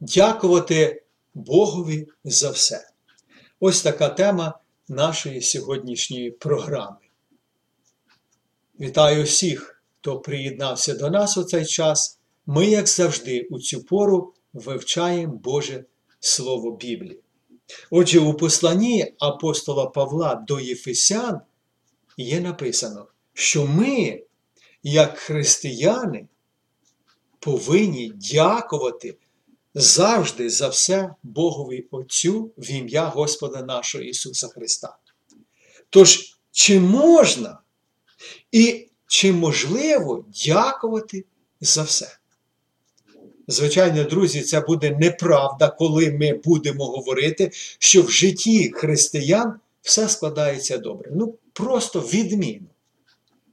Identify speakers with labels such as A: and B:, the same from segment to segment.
A: дякувати Богові за все. Ось така тема нашої сьогоднішньої програми. Вітаю всіх, хто приєднався до нас у цей час. Ми, як завжди, у цю пору вивчаємо Боже Слово Біблії. Отже, у посланні апостола Павла до Єфесян є написано, що ми, як християни, повинні дякувати завжди за все Богові Отцю в ім'я Господа нашого Ісуса Христа. Тож, чи можна і чи можливо дякувати за все? Звичайно, друзі, це буде неправда, коли ми будемо говорити, що в житті християн все складається добре. Ну, просто відмінно.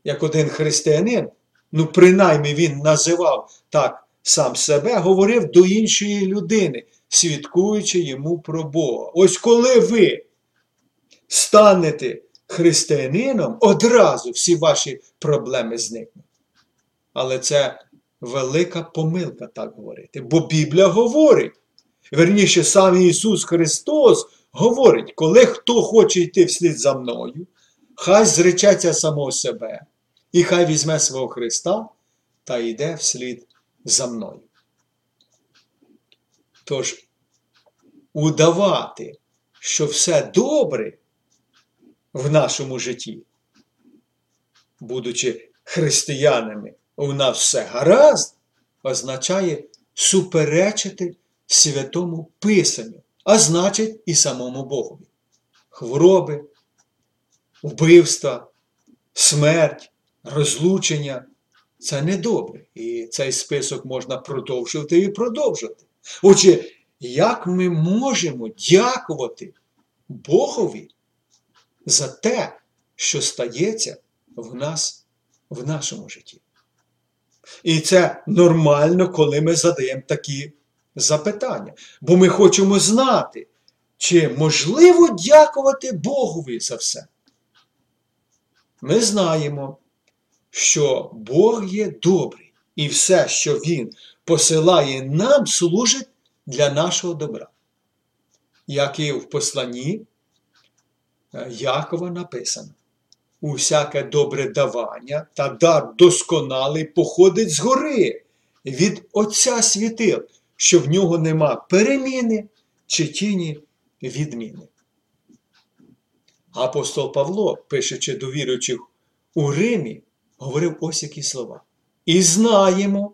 A: Як один християнин, ну, принаймні він називав так сам себе, говорив до іншої людини, свідкуючи йому про Бога. Ось коли ви станете християнином, одразу всі ваші проблеми зникнуть. Але це велика помилка так говорити. Бо Біблія говорить. Верніше, сам Ісус Христос говорить, коли хто хоче йти вслід за мною, хай зречеться самого себе, і хай візьме свого Христа та йде вслід за мною. Тож, удавати, що все добре в нашому житті, будучи християнами, у нас все гаразд, означає суперечити святому Писанню, а значить і самому Богові. Хвороби, вбивства, смерть, розлучення це недобре. І цей список можна продовжувати і продовжувати. Отже, як ми можемо дякувати Богові за те, що стається в нас в нашому житті? І це нормально, коли ми задаємо такі запитання. Бо ми хочемо знати, чи можливо дякувати Богові за все. Ми знаємо, що Бог є добрий, і все, що Він посилає нам, служить для нашого добра. Як і в посланні е, Якова написано усяке добре давання та дар досконалий походить згори від Отця світил, що в нього нема переміни чи тіні відміни. Апостол Павло, пишучи до віруючих у Римі, говорив ось які слова. І знаємо,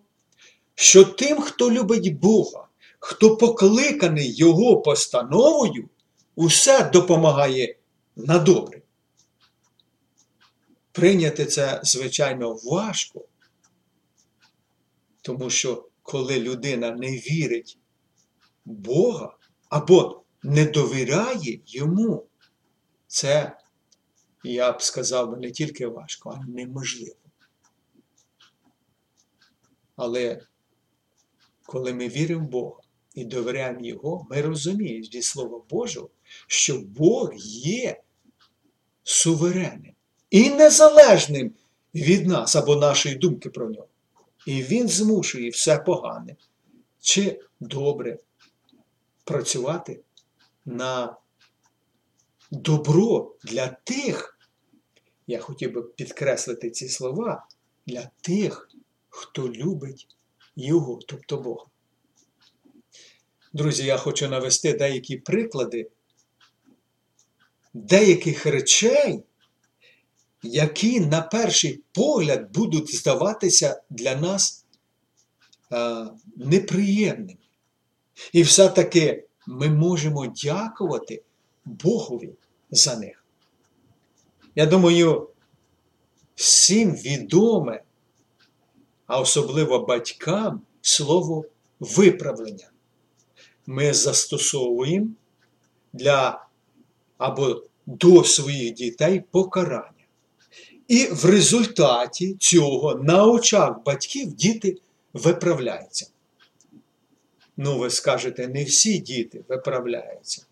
A: що тим, хто любить Бога, хто покликаний Його постановою, усе допомагає на добре. Прийняти це, звичайно, важко, тому що коли людина не вірить Бога або не довіряє йому, це, я б сказав, не тільки важко, а неможливо. Але коли ми віримо в Бога і довіряємо Його, ми розуміємо зі Слова Божого, що Бог є суверенним і незалежним від нас або нашої думки про нього. І він змушує все погане чи добре працювати на добро для тих, я хотів би підкреслити ці слова, для тих, хто любить Його, тобто Бога. Друзі, я хочу навести деякі приклади деяких речей, які на перший погляд будуть здаватися для нас е, неприємними. І все-таки ми можемо дякувати Богові за них. Я думаю, всім відоме, а особливо батькам, слово виправлення. Ми застосовуємо для або до своїх дітей покарання. І в результаті цього на очах батьків діти виправляються. Ну, ви скажете, не всі діти виправляються.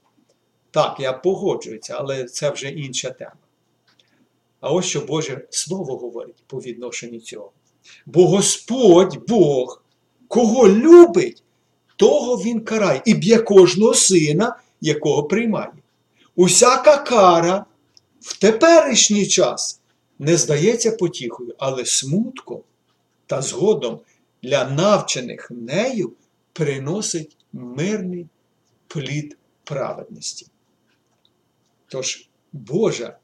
A: Так, я погоджуюся, але це вже інша тема. А ось що Боже Слово говорить по відношенню цього. Бо Господь Бог, кого любить, того він карає і б'є кожного сина, якого приймає. Усяка кара в теперішній час не здається потіхою, але смутком та згодом для навчених нею приносить мирний плід праведності. Тож Божа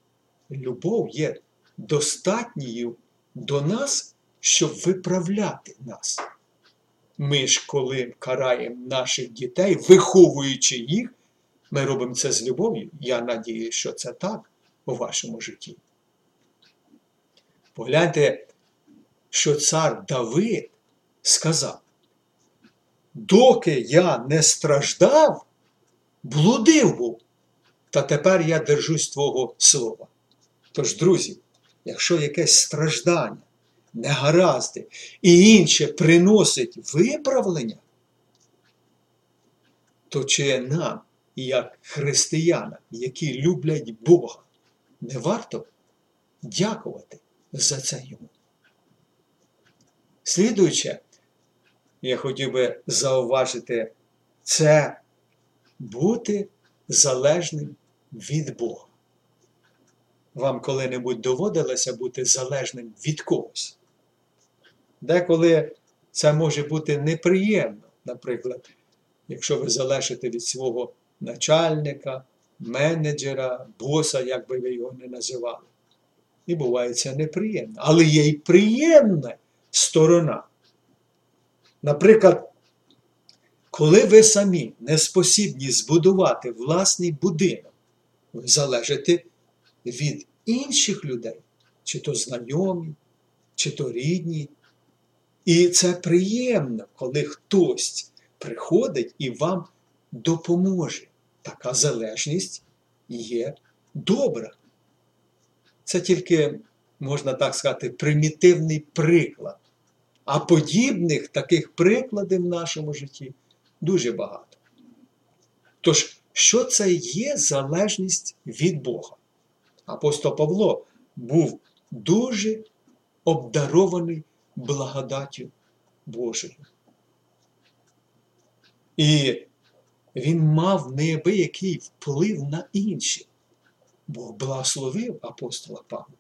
A: любов є достатньою до нас, щоб виправляти нас. Ми ж, коли караємо наших дітей, виховуючи їх, ми робимо це з любов'ю. Я надію, що це так у вашому житті. Погляньте, що цар Давид сказав: доки я не страждав, блудив був, та тепер я держусь Твого слова. Тож, друзі, якщо якесь страждання, негаразди і інше приносить виправлення, то чи нам, як християнам, які люблять Бога, не варто дякувати за це йому? Слідуюче, я хотів би зауважити, це бути залежним від Бога. Вам коли-небудь доводилося бути залежним від когось. Деколи це може бути неприємно, наприклад, якщо ви залежите від свого начальника, менеджера, боса, як би ви його не називали. І буває це неприємно. Але є й приємна сторона. Наприклад, коли ви самі не спосібні збудувати власний будинок, ви залежите від інших людей, чи то знайомі, чи то рідні. І це приємно, коли хтось приходить і вам допоможе. Така залежність є добра. Це тільки, можна так сказати, примітивний приклад. А подібних таких прикладів в нашому житті дуже багато. Тож, що це є залежність від Бога? Апостол Павло був дуже обдарований благодаттю Божою. І він мав неабиякий вплив на інших. Бог благословив апостола Павла.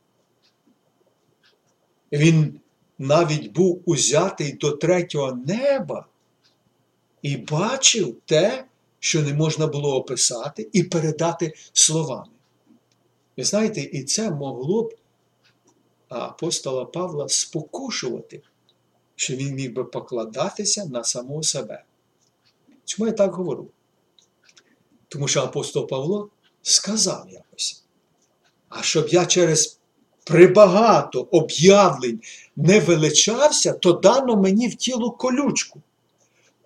A: Він навіть був узятий до третього неба і бачив те, що не можна було описати і передати словами. Ви знаєте, і це могло б апостола Павла спокушувати, що він міг би покладатися на самого себе. Чому я так говорю? Тому що апостол Павло сказав якось, а щоб я через прибагато об'явлень не величався, то дано мені в тіло колючку,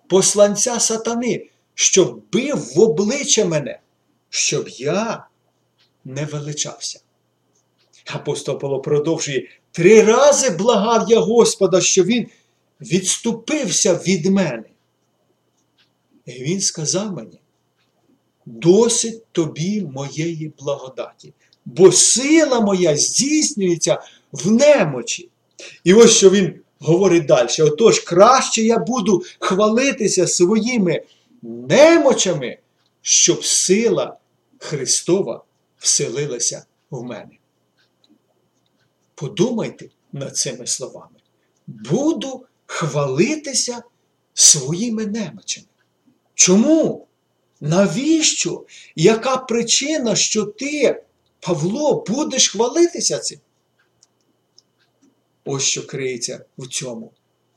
A: посланця сатани, щоб бив в обличчя мене, щоб я не величався. Апостол Павло продовжує три рази благав я Господа, що він відступився від мене. І він сказав мені, досить тобі моєї благодаті, бо сила моя здійснюється в немочі. І ось що він говорить далі. Отож, краще я буду хвалитися своїми немочами, щоб сила Христова вселилася в мене. Подумайте над цими словами. Буду хвалитися своїми немочами. Чому? Навіщо? Яка причина, що ти, Павло, будеш хвалитися цим? Ось що криється в цьому,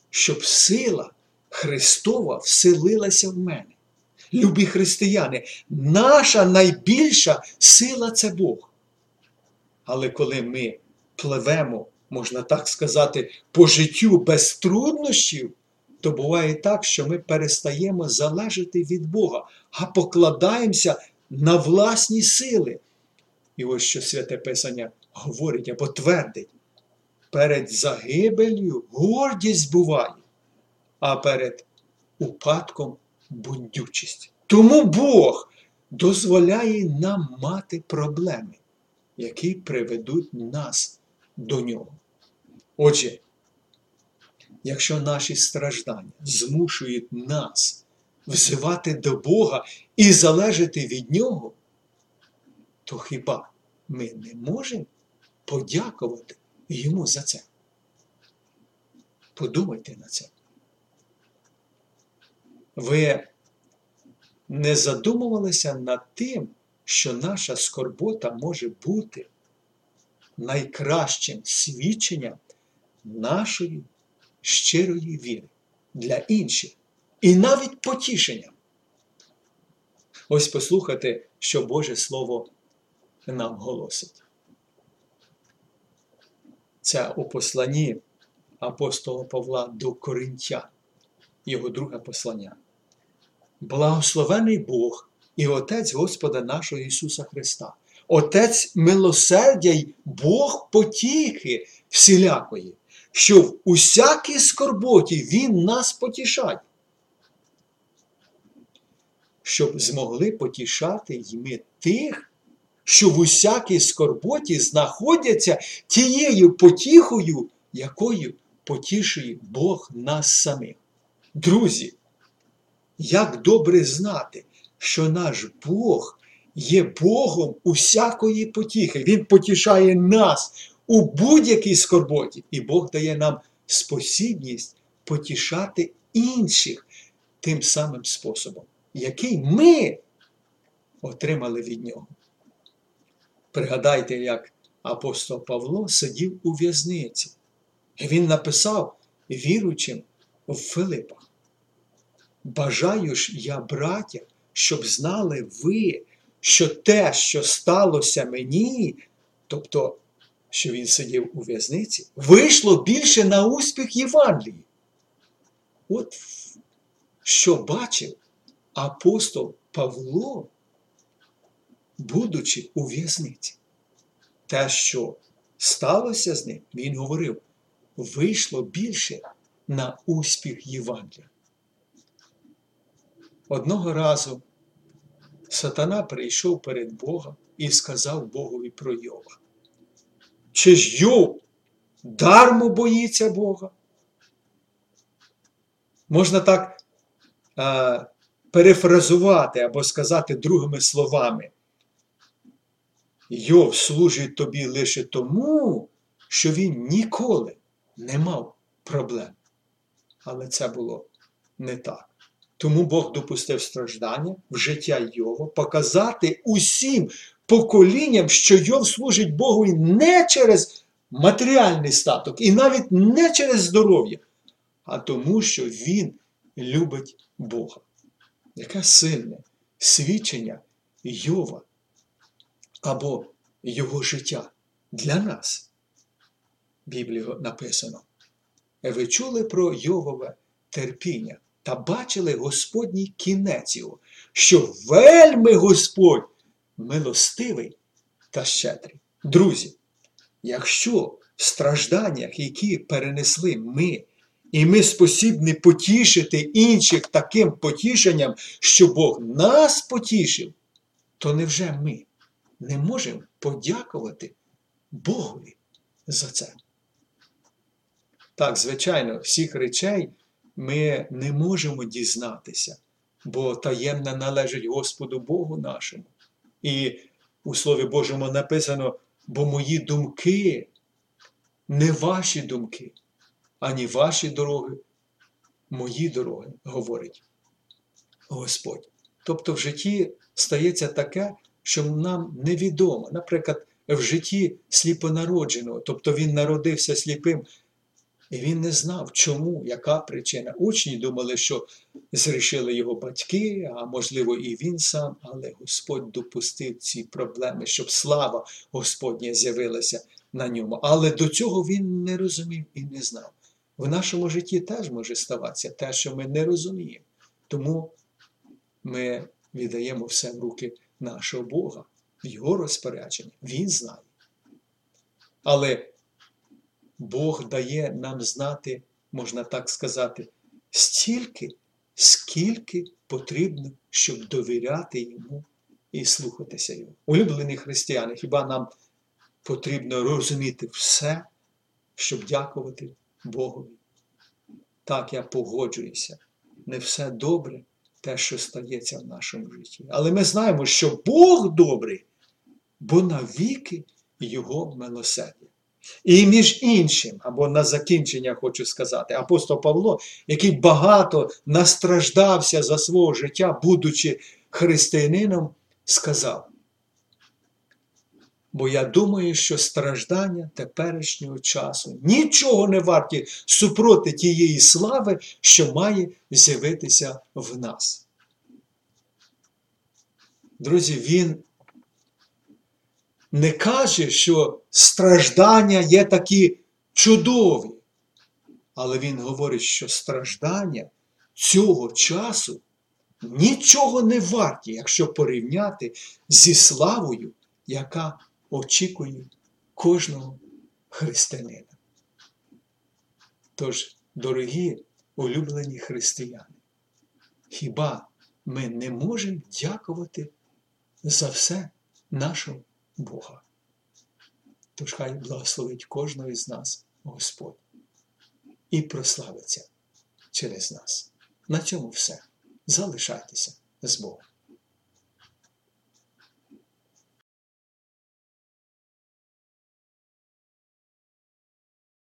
A: щоб сила Христова вселилася в мене. Любі християни, наша найбільша сила це Бог. Але коли ми пливемо, можна так сказати, по життю без труднощів, то буває так, що ми перестаємо залежати від Бога, а покладаємося на власні сили. І ось що Святе Писання говорить або твердить, перед загибелью гордість буває, а перед упадком бундючість. Тому Бог дозволяє нам мати проблеми, які приведуть нас до нього. Отже, якщо наші страждання змушують нас взивати до Бога і залежати від Нього, то хіба ми не можемо подякувати Йому за це? Подумайте на це. Ви не задумувалися над тим, що наша скорбота може бути найкращим свідченням нашої щирої віри для інших і навіть потішенням. Ось послухайте, що Боже Слово нам голосить. Це у посланні апостола Павла до Коринтян, його друге послання. Благословений Бог і Отець Господа нашого Ісуса Христа, Отець милосердя й Бог потіхи всілякої, що в усякій скорботі Він нас потішає, щоб змогли потішати й ми тих, що в усякій скорботі знаходяться тією потіхою, якою потішує Бог нас самих. Друзі, як добре знати, що наш Бог є Богом усякої потіхи. Він потішає нас у будь-якій скорботі, і Бог дає нам спосібність потішати інших тим самим способом, який ми отримали від нього. Пригадайте, як апостол Павло сидів у в'язниці, і він написав віруючим в Филипах. Бажаю ж я, браття, щоб знали ви, що те, що сталося мені, тобто, що він сидів у в'язниці, вийшло більше на успіх Євангелії. От що бачив апостол Павло, будучи у в'язниці. Те, що сталося з ним, він говорив, вийшло більше на успіх Євангелія. Одного разу сатана прийшов перед Бога і сказав Богові про Йова. Чи ж Йов дармо боїться Бога? Можна так е, перефразувати або сказати другими словами. Йов служить тобі лише тому, що він ніколи не мав проблем. Але це було не так. Тому Бог допустив страждання в життя Йова, показати усім поколінням, що Йов служить Богу не через матеріальний статок, і навіть не через здоров'я, а тому, що він любить Бога. Яке сильне свідчення Йова або його життя для нас. Біблії написано. Ви чули про Йовове терпіння та бачили Господній кінець його, що вельми Господь милостивий та щедрий. Друзі, якщо в стражданнях, які перенесли ми, і ми спосібні потішити інших таким потішенням, що Бог нас потішив, то невже ми не можемо подякувати Богові за це? Так, звичайно, всіх речей ми не можемо дізнатися, бо таємне належить Господу Богу нашому. І у Слові Божому написано, бо мої думки не ваші думки, ані ваші дороги, мої дороги, говорить Господь. Тобто в житті стається таке, що нам невідомо. Наприклад, в житті сліпонародженого, тобто він народився сліпим, і він не знав, чому, яка причина. Учні думали, що зрішили його батьки, а можливо, і він сам, але Господь допустив ці проблеми, щоб слава Господня з'явилася на ньому. Але до цього він не розумів і не знав. В нашому житті теж може ставатися те, що ми не розуміємо. Тому ми віддаємо все в руки нашого Бога, в Його розпорядження. Він знає. Але Бог дає нам знати, можна так сказати, стільки, скільки потрібно, щоб довіряти йому і слухатися його. Улюблені християни, хіба нам потрібно розуміти все, щоб дякувати Богові? Так, я погоджуюся, не все добре те, що стається в нашому житті. Але ми знаємо, що Бог добрий, бо навіки Його милосердя. І між іншим, або на закінчення хочу сказати, апостол Павло, який багато настраждався за свого життя, будучи християнином, сказав. Бо я думаю, що страждання теперішнього часу нічого не варті супроти тієї слави, що має з'явитися в нас. Друзі, він не каже, що страждання є такі чудові, але він говорить, що страждання цього часу нічого не варті, якщо порівняти зі славою, яка очікує кожного християнина. Тож, дорогі улюблені християни, хіба ми не можемо дякувати за все нашого Бога? Тож хай благословить кожного із нас Господь і прославиться через нас. На цьому все. Залишайтеся з Богом.